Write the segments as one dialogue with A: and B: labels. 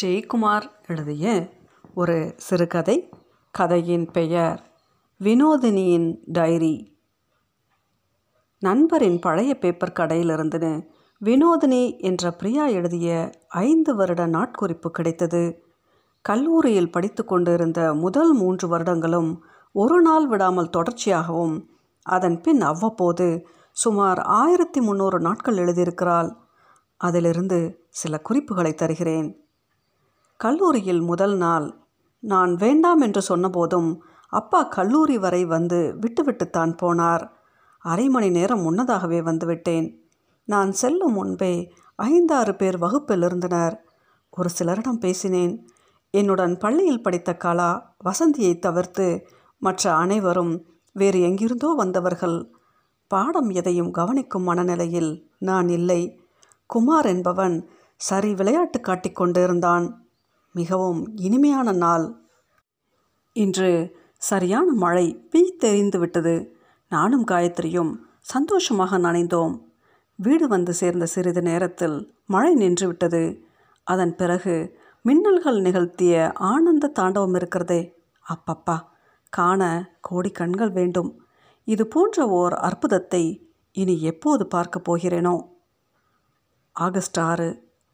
A: ஜெயக்குமார் எழுதிய ஒரு சிறுகதை. கதையின் பெயர் வினோதினியின் டைரி. நண்பரின் பழைய பேப்பர் கடையிலிருந்து வினோதினி என்ற பிரியா எழுதிய ஐந்து வருட நாட்குறிப்பு கிடைத்தது. கல்லூரியில் படித்து கொண்டிருந்த முதல் மூன்று வருடங்களும் ஒரு நாள் விடாமல் தொடர்ச்சியாகவும் அதன் பின் அவ்வப்போது சுமார் ஆயிரத்தி முந்நூறு நாட்கள் எழுதியிருக்கிறாள். அதிலிருந்து சில குறிப்புகளை தருகிறேன். கல்லூரியில் முதல் நாள். நான் வேண்டாம் என்று சொன்னபோதும் அப்பா கல்லூரி வரை வந்து விட்டுவிட்டுத்தான் போனார். அரை மணி நேரம் முன்னதாகவே வந்துவிட்டேன். நான் செல்லும் முன்பே ஐந்தாறு பேர் வகுப்பில் இருந்தனர். ஒரு சிலரிடம் பேசினேன். என்னுடன் பள்ளியில் படித்த கலா வசந்தியை தவிர்த்து மற்ற அனைவரும் வேறு எங்கிருந்தோ வந்தவர்கள். பாடம் எதையும் கவனிக்கும் மனநிலையில் நான் இல்லை. குமார் என்பவன் சரி விளையாட்டு காட்டிக் கொண்டிருந்தான். மிகவும் இனிமையான நாள். இன்று சரியான மழை பெய்தெறிந்து விட்டது. நானும் காயத்ரியும் சந்தோஷமாக நனைந்தோம். வீடு வந்து சேர்ந்த சிறிது நேரத்தில் மழை நின்றுவிட்டது அதன் பிறகு மின்னல்கள் நிகழ்த்திய ஆனந்த தாண்டவம் இருக்கிறதே. அப்பப்பா காண கோடி கண்கள் வேண்டும். இது போன்ற ஓர் அற்புதத்தை இனி எப்போது பார்க்கப் போகிறேனோ? ஆகஸ்ட் ஆறு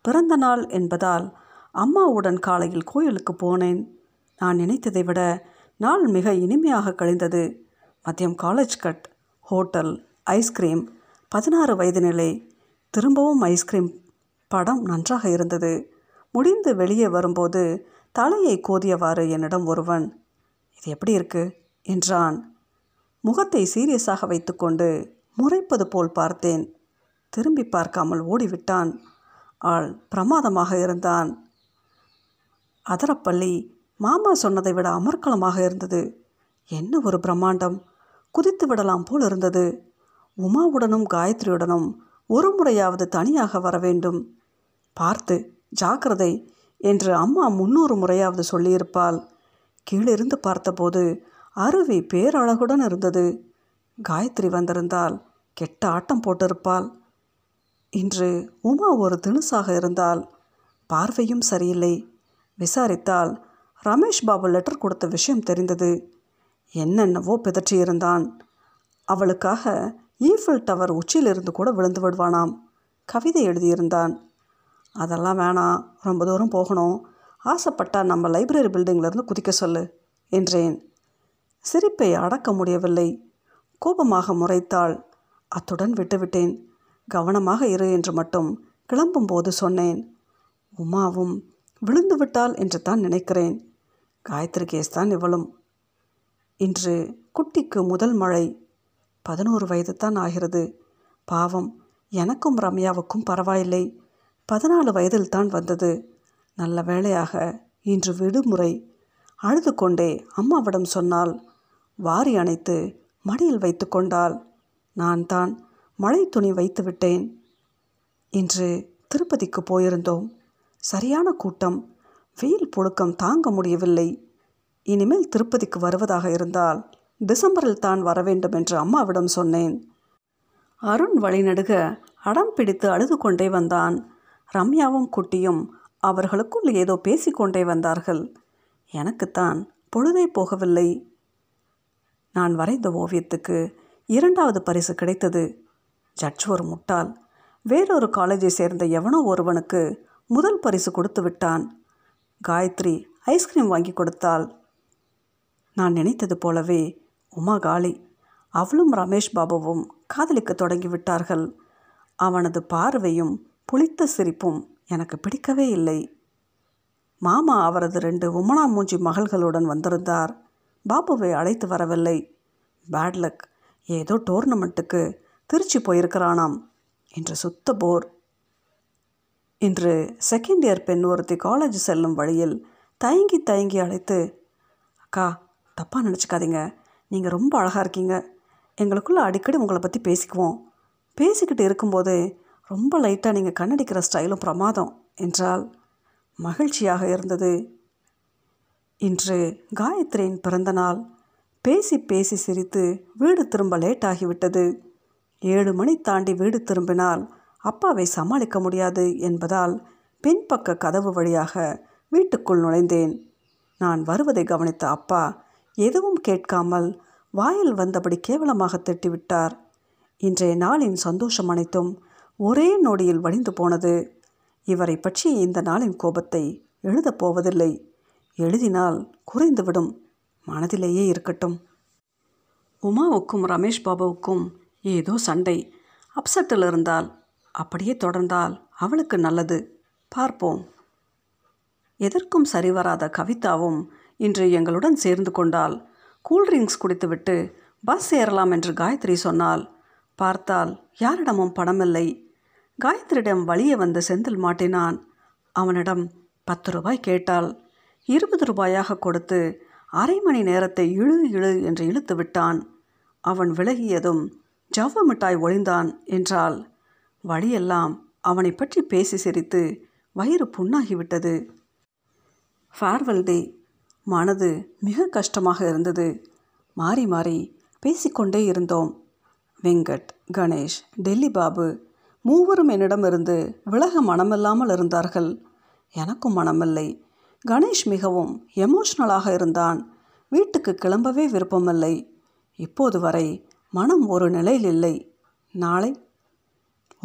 A: பிறந்த நாள் என்பதால் அம்மாவுடன் காலையில் கோயிலுக்கு போனேன். நான் நினைத்ததை விட நாள் மிக இனிமையாக கழிந்தது. மதியம் காலேஜ் கட் ஹோட்டல் ஐஸ்கிரீம் பதினாறு வயது நிலை. திரும்பவும் ஐஸ்கிரீம் படம் நன்றாக இருந்தது. முடிந்து வெளியே வரும்போது தலையை கோதியவாறு என்னிடம் ஒருவன் இது எப்படி இருக்கு? என்றான். முகத்தை சீரியஸாக வைத்துக்கொண்டு முறைப்பது போல் பார்த்தேன். திரும்பி பார்க்காமல் ஓடிவிட்டான். ஆள் பிரமாதமாக இருந்தான். அதரப்பள்ளி மாமா சொன்னதை விட அமர்க்கலமாக இருந்தது. என்ன ஒரு பிரம்மாண்டம்! குதித்து விடலாம் போல் இருந்தது. உமாவுடனும் காயத்ரியுடனும் ஒரு முறையாவது தனியாக வர வேண்டும். பார்த்து ஜாக்கிரதை என்று அம்மா முன்னூறு முறையாவது சொல்லியிருப்பாள். கீழிருந்து பார்த்தபோது அருவி பேரழகுடன் இருந்தது. காயத்ரி வந்திருந்தால் கெட்ட ஆட்டம் போட்டிருப்பாள். இன்று உமா ஒரு திணுசாக இருந்தால் பார்வையும் சரியில்லை. விசாரித்தால் ரமேஷ் பாபு லெட்டர் கொடுத்த விஷயம் தெரிந்தது. என்னென்னவோ பிதற்றியிருந்தான். அவளுக்காக ஈஃபில் டவர் உச்சியிலிருந்து கூட விழுந்து விடுவானாம். கவிதை எழுதியிருந்தான். அதெல்லாம் வேணாம். ரொம்ப தூரம் போகணும். ஆசைப்பட்டால் நம்ம லைப்ரரி பில்டிங்கிலேருந்து குதிக்க சொல்லு என்றேன். சிரிப்பை அடக்க முடியவில்லை. கோபமாக முறைத்தாள். அத்துடன் விட்டுவிட்டேன். கவனமாக இரு என்று மட்டும் கிளம்பும்போது சொன்னேன். உமாவும் விழுந்துவிட்டாள் என்று தான் நினைக்கிறேன். காயத்ரி கேஸ் தான் இவளும். இன்று குட்டிக்கு முதல் மழை. பதினோரு வயது தான் ஆகிறது. பாவம் எனக்கும் ரம்யாவுக்கும் பரவாயில்லை. பதினாலு வயதில் தான் வந்தது. நல்ல வேளையாக இன்று விடுமுறை. அழுது கொண்டே அம்மாவிடம் சொன்னால் வாரி அணைத்து மடியில் வைத்து கொண்டாள். நான் தான் மழை துணி வைத்து விட்டேன் இன்று திருப்பதிக்கு போயிருந்தோம். சரியான கூட்டம். வெயில் புழுக்கம் தாங்க முடியவில்லை. இனிமேல் திருப்பதிக்கு வருவதாக இருந்தால் டிசம்பரில் தான் வர வேண்டும் என்று அம்மாவிடம் சொன்னேன். அருண் வழிநடுக அடம் பிடித்து அழுது கொண்டே வந்தான். ரம்யாவும் குட்டியும் அவர்களுக்குள் ஏதோ பேசிக்கொண்டே வந்தார்கள். எனக்குத்தான் பொழுதே போகவில்லை. நான் வரைந்த ஓவியத்துக்கு இரண்டாவது பரிசு கிடைத்தது. ஜட்ஜ் ஒரு முட்டாள். வேறொரு காலேஜை சேர்ந்த எவனோ ஒருவனுக்கு முதல் பரிசு கொடுத்து விட்டான். காயத்ரி ஐஸ்கிரீம் வாங்கி கொடுத்தாள். நான் நினைத்தது போலவே உமா காளி அவளும் ரமேஷ் பாபுவும் காதலிக்க தொடங்கி விட்டார்கள். அவனது பார்வையும் புளித்த சிரிப்பும் எனக்கு பிடிக்கவே இல்லை. மாமா அவரது ரெண்டு உமனா மூஞ்சி மகள்களுடன் வந்திருந்தார். பாபுவை அழைத்து வரவில்லை. பேட்லக் ஏதோ டோர்னமெண்ட்டுக்கு திருச்சி போயிருக்கிறானாம் என்று சுத்த போர். இன்று செகண்ட் இயர் பெண் ஒருத்தி காலேஜ் செல்லும் வழியில் தயங்கி தயங்கி அழைத்து அக்கா தப்பாக நினச்சிக்காதீங்க. நீங்கள் ரொம்ப அழகாக இருக்கீங்க. எங்களுக்குள்ளே அடிக்கடி உங்களை பற்றி பேசிக்குவோம். பேசிக்கிட்டு இருக்கும்போது ரொம்ப லைட்டாக நீங்கள் கண்ணடிக்கிற ஸ்டைலும் பிரமாதம் என்றால் மகிழ்ச்சியாக இருந்தது. இன்று காயத்ரியின் பிறந்தநாள் பேசி பேசி சிரித்து வீடு திரும்ப லேட்டாகிவிட்டது ஏழு மணி தாண்டி வீடு திரும்பினால் அப்பாவை சமாளிக்க முடியாது என்பதால் பின்பக்க கதவு வழியாக வீட்டுக்குள் நுழைந்தேன். நான் வருவதை கவனித்த அப்பா எதுவும் கேட்காமல் வாயில் வந்தபடி கேவலமாக திட்டிவிட்டார். இன்றைய நாளின் சந்தோஷம் அனைத்தும் ஒரே நொடியில் வடிந்து போனது. இவரை பற்றி இந்த நாளின் கோபத்தை எழுதப் போவதில்லை. எழுதினால் குறைந்துவிடும். மனதிலேயே இருக்கட்டும். உமாவுக்கும் ரமேஷ் பாபுவுக்கும் ஏதோ சண்டை. அப்செட்டில் இருந்தால் அப்படியே தொடர்ந்தால் அவளுக்கு நல்லது. பார்ப்போம். எதற்கும் சரிவராத கவிதாவும் இன்று எங்களுடன் சேர்ந்து கொண்டால் கூல்ட்ரிங்க்ஸ் குடித்துவிட்டு பஸ் ஏறலாம் என்று காயத்ரி சொன்னால் பார்த்தால் யாரிடமும் பணமில்லை. காயத்ரியிடம் வழியே வந்து செந்தில் மாட்டினான். அவனிடம் பத்து ரூபாய் கேட்டால் இருபது ரூபாயாக கொடுத்து அரை மணி நேரத்தை இழு இழு என்று இழுத்து விட்டான் அவன் விலகியதும் ஜவ்வு மிட்டாய் ஒளிந்தான் என்றால் வழியெல்லாம் அவனை பற்றி பேசி சிரித்து வயிறு புண்ணாகிவிட்டது. ஃபேர்வெல் டே மனது மிக கஷ்டமாக இருந்தது. மாறி மாறி பேசிக்கொண்டே இருந்தோம். வெங்கட் கணேஷ் டெல்லி பாபு மூவரும் என்னிடமிருந்து விலக மனமில்லாமல் இருந்தார்கள். எனக்கும் மனமில்லை. கணேஷ் மிகவும் எமோஷ்னலாக இருந்தான். வீட்டுக்கு கிளம்பவே விருப்பமில்லை. இப்போது வரை மனம் ஒரு நிலையில் இல்லை. நாளை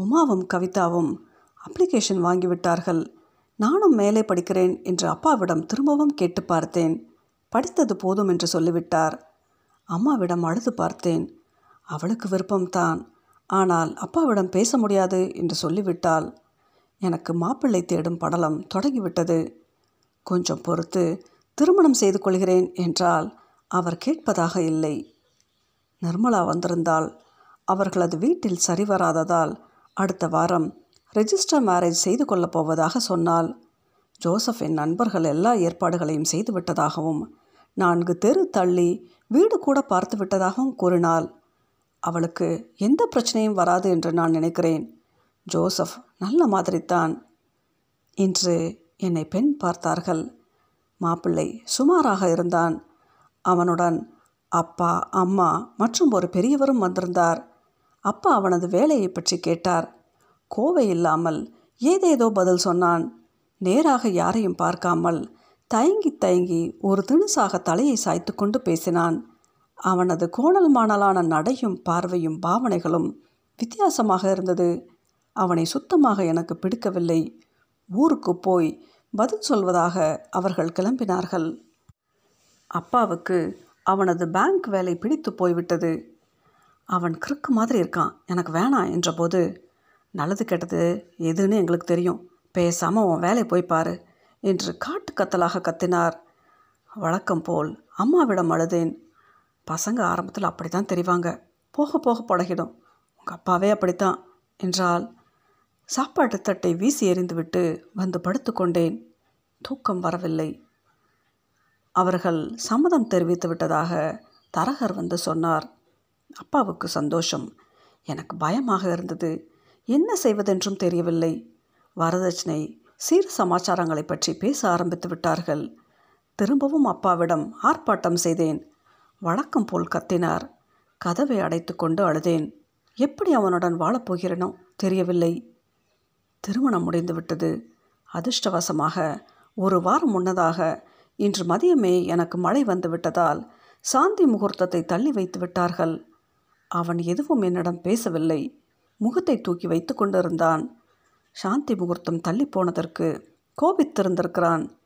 A: உமாவும் கவிதாவும் அப்ளிகேஷன் வாங்கிவிட்டார்கள். நானும் மேலே படிக்கிறேன் என்று அப்பாவிடம் திரும்பவும் கேட்டு பார்த்தேன். படித்தது போதும் என்று சொல்லிவிட்டார். அம்மாவிடம் அழுது பார்த்தேன். அவளுக்கு விருப்பம்தான் ஆனால் அப்பாவிடம் பேச முடியாது என்று சொல்லிவிட்டால் எனக்கு மாப்பிள்ளை தேடும் படலம் தொடங்கிவிட்டது. கொஞ்சம் பொறுத்து திருமணம் செய்து கொள்கிறேன் என்றால் அவர் கேட்பதாக இல்லை. நிர்மலா வந்திருந்தால் அவர்களது வீட்டில் சரிவராததால் அடுத்த வாரம் ரெஜிஸ்டர் மேரேஜ் செய்து கொள்ளப் போவதாக சொன்னால் ஜோசஃபின் நண்பர்கள் எல்லா ஏற்பாடுகளையும் செய்து விட்டதாகவும் நான்கு தெரு தள்ளி வீடு கூட பார்த்து விட்டதாகவும் கூறினாள். அவளுக்கு எந்த பிரச்சனையும் வராது என்று நான் நினைக்கிறேன். ஜோசப் நல்ல மாதிரித்தான். இன்று என்னை பெண் பார்த்தார்கள். மாப்பிள்ளை சுமாராக இருந்தான். அவனுடன் அப்பா அம்மா மற்றும் ஒரு பெரியவரும் வந்திருந்தார். அப்பா அவனது வேலையை பற்றி கேட்டார். கோவை இல்லாமல் ஏதேதோ பதில் சொன்னான். நேராக யாரையும் பார்க்காமல் தயங்கி தயங்கி ஒரு திணுசாக தலையை சாய்த்து கொண்டு பேசினான். அவனது கோணல் மாணலான நடையும் பார்வையும் பாவனைகளும் வித்தியாசமாக இருந்தது. அவனை சுத்தமாக எனக்கு பிடிக்கவில்லை. ஊருக்கு போய் பதில் சொல்வதாக அவர்கள் கிளம்பினார்கள். அப்பாவுக்கு அவனது பேங்க் வேலை பிடித்து போய்விட்டது. அவன் கிறுக்கு மாதிரி இருக்கான். எனக்கு வேணாம் என்றபோது நல்லது கெட்டது எதுன்னு எங்களுக்கு தெரியும். பேசாமல் உன் வேலை போய் பாரு என்று காட்டு கத்தலாக கத்தினார். வழக்கம் போல் அம்மாவிடம் அழுதேன். பசங்க ஆரம்பத்தில் அப்படி தான் தெரிவாங்க. போக போக பழகிடும். உங்கள் அப்பாவே அப்படித்தான் என்றால் சாப்பாட்டு தட்டை வீசி எறிந்துவிட்டு வந்து படுத்துக்கொண்டேன் தூக்கம் வரவில்லை. அவர்கள் சம்மதம் தெரிவித்து விட்டதாக தரகர் வந்து சொன்னார். அப்பாவுக்கு சந்தோஷம். எனக்கு பயமாக இருந்தது. என்ன செய்வதென்றும் தெரியவில்லை. வரதட்சணை சீர் சமாச்சாரங்களை பற்றி பேச ஆரம்பித்து விட்டார்கள். திரும்பவும் அப்பாவிடம் ஆர்ப்பாட்டம் செய்தேன். வழக்கம் போல் கத்தினார். கதவை அடைத்து கொண்டு அழுதேன். எப்படி அவனுடன் வாழப்போகிறனோ தெரியவில்லை. திருமணம் முடிந்துவிட்டது. அதிர்ஷ்டவசமாக ஒரு வாரம் முன்னதாக இன்று மதியமே எனக்கு மழை வந்து விட்டதால் சாந்தி முகூர்த்தத்தை தள்ளி வைத்து விட்டார்கள். அவன் எதுவும் என்னிடம் பேசவில்லை. முகத்தை தூக்கி வைத்து கொண்டிருந்தான். சாந்தி முகூர்த்தம் தள்ளி போனதற்கு கோபித்திருந்திருக்கிறான்.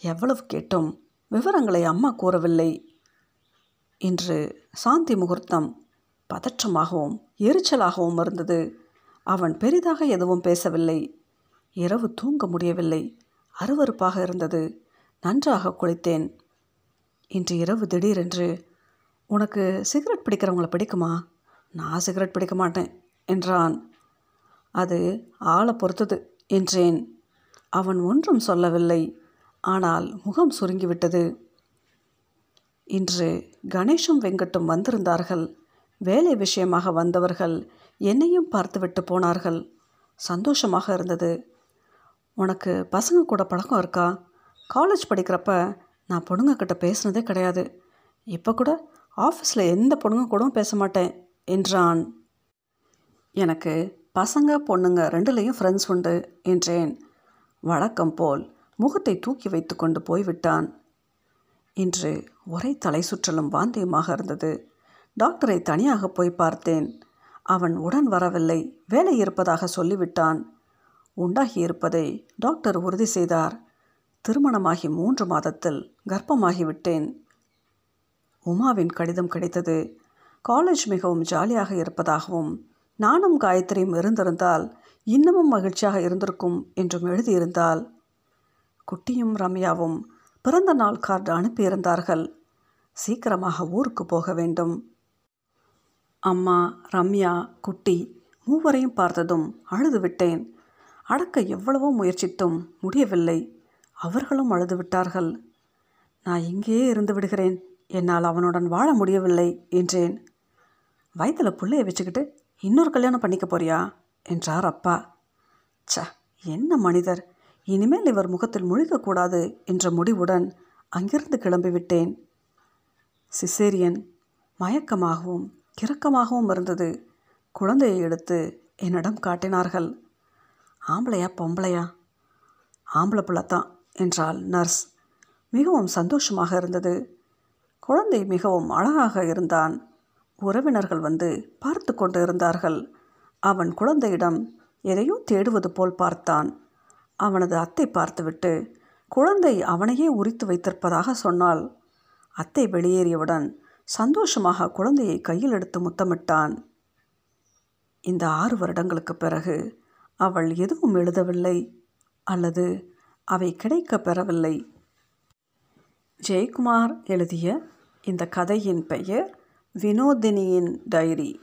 A: எவ்வளவு கேட்டும் விவரங்களை அம்மா கூறவில்லை. இன்று சாந்தி முகூர்த்தம் பதற்றமாகவும் எரிச்சலாகவும் இருந்தது. அவன் பெரிதாக எதுவும் பேசவில்லை. இரவு தூங்க முடியவில்லை. அருவருப்பாக இருந்தது. நன்றாக குளித்தேன். இன்று இரவு திடீரென்று உனக்கு சிகரெட் பிடிக்கிறவங்கள பிடிக்குமா? நான் சிகரெட் பிடிக்க மாட்டேன் என்றான். அது ஆளை பொறுத்தது என்றேன். அவன் ஒன்றும் சொல்லவில்லை ஆனால் முகம் சுருங்கிவிட்டது. இன்று கணேஷும் வெங்கட்டும் வந்திருந்தார்கள். வேலை விஷயமாக வந்தவர்கள் என்னையும் பார்த்துவிட்டு போனார்கள். சந்தோஷமாக இருந்தது. உனக்கு பசங்க கூட பழக்கம் இருக்கா? காலேஜ் படிக்கிறப்ப நான் பொண்ணுங்கக்கிட்ட பேசுனதே கிடையாது. இப்போ கூட ஆஃபீஸில் எந்த பொண்ணுங்க கூடவும் பேச மாட்டேன் என்றான். எனக்கு பசங்க பொண்ணுங்க ரெண்டுலேயும் ஃப்ரெண்ட்ஸ் உண்டு என்றேன். வழக்கம் போல் முகத்தை தூக்கி வைத்து கொண்டு போய்விட்டான். இன்று ஒரே தலை சுற்றலும் வாந்தியமாக இருந்தது. டாக்டரை தனியாக போய் பார்த்தேன். அவன் உடன் வரவில்லை வேலை இருப்பதாக சொல்லிவிட்டான். உண்டாகி இருப்பதை டாக்டர் உறுதி செய்தார். திருமணமாகி மூன்று மாதத்தில் கர்ப்பமாகிவிட்டேன். உமாவின் கடிதம் கிடைத்தது. காலேஜ் மிகவும் ஜாலியாக இருப்பதாகவும் நானும் காயத்ரியும் இருந்திருந்தால் இன்னமும் மகிழ்ச்சியாக இருந்திருக்கும் என்றும் எழுதியிருந்தால் குட்டியும் ரம்யாவும் பிறந்த நாள் கார்டு அனுப்பியிருந்தார்கள். சீக்கிரமாக ஊருக்கு போக வேண்டும். அம்மா ரம்யா குட்டி மூவரையும் பார்த்ததும் அழுது விட்டேன் அடக்க எவ்வளவோ முயற்சித்தும் முடியவில்லை. அவர்களும் அழுது விட்டார்கள் நான் இங்கேயே இருந்து விடுகிறேன். என்னால் அவனுடன் வாழ முடியவில்லை என்றேன். வயதில் பிள்ளைய வச்சுக்கிட்டு இன்னொரு கல்யாணம் பண்ணிக்க போறியா? என்றார் அப்பா. ச என்ன மனிதர்? இனிமேல் இவர் முகத்தில் முழிக்கக்கூடாது என்ற முடிவுடன் அங்கிருந்து கிளம்பிவிட்டேன். சிசேரியன் மயக்கமாகவும் கிறக்கமாகவும் இருந்தது. குழந்தையை எடுத்து என்னிடம் காட்டினார்கள். ஆம்பளையா பொம்பளையா? ஆம்பளை பிள்ளைத்தான் என்றாள் நர்ஸ். மிகவும் சந்தோஷமாக இருந்தது. குழந்தை மிகவும் அழகாக இருந்தான். உறவினர்கள் வந்து பார்த்து கொண்டு இருந்தார்கள். அவன் குழந்தையிடம் எதையோ தேடுவது போல் பார்த்தான். அவனது அத்தை பார்த்துவிட்டு குழந்தை அவனையே உரித்து வைத்திருப்பதாக சொன்னாள். அத்தை வெளியேறியவுடன் சந்தோஷமாக குழந்தையை கையில் எடுத்து முத்தமிட்டான். இந்த ஆறு வருடங்களுக்கு பிறகு அவள் எதுவும் எழுதவில்லை அல்லது அவை கிடைக்க பெறவில்லை. ஜெயக்குமார் எழுதிய இந்த கதையின் பெயர் வினோதினியின் டைரி.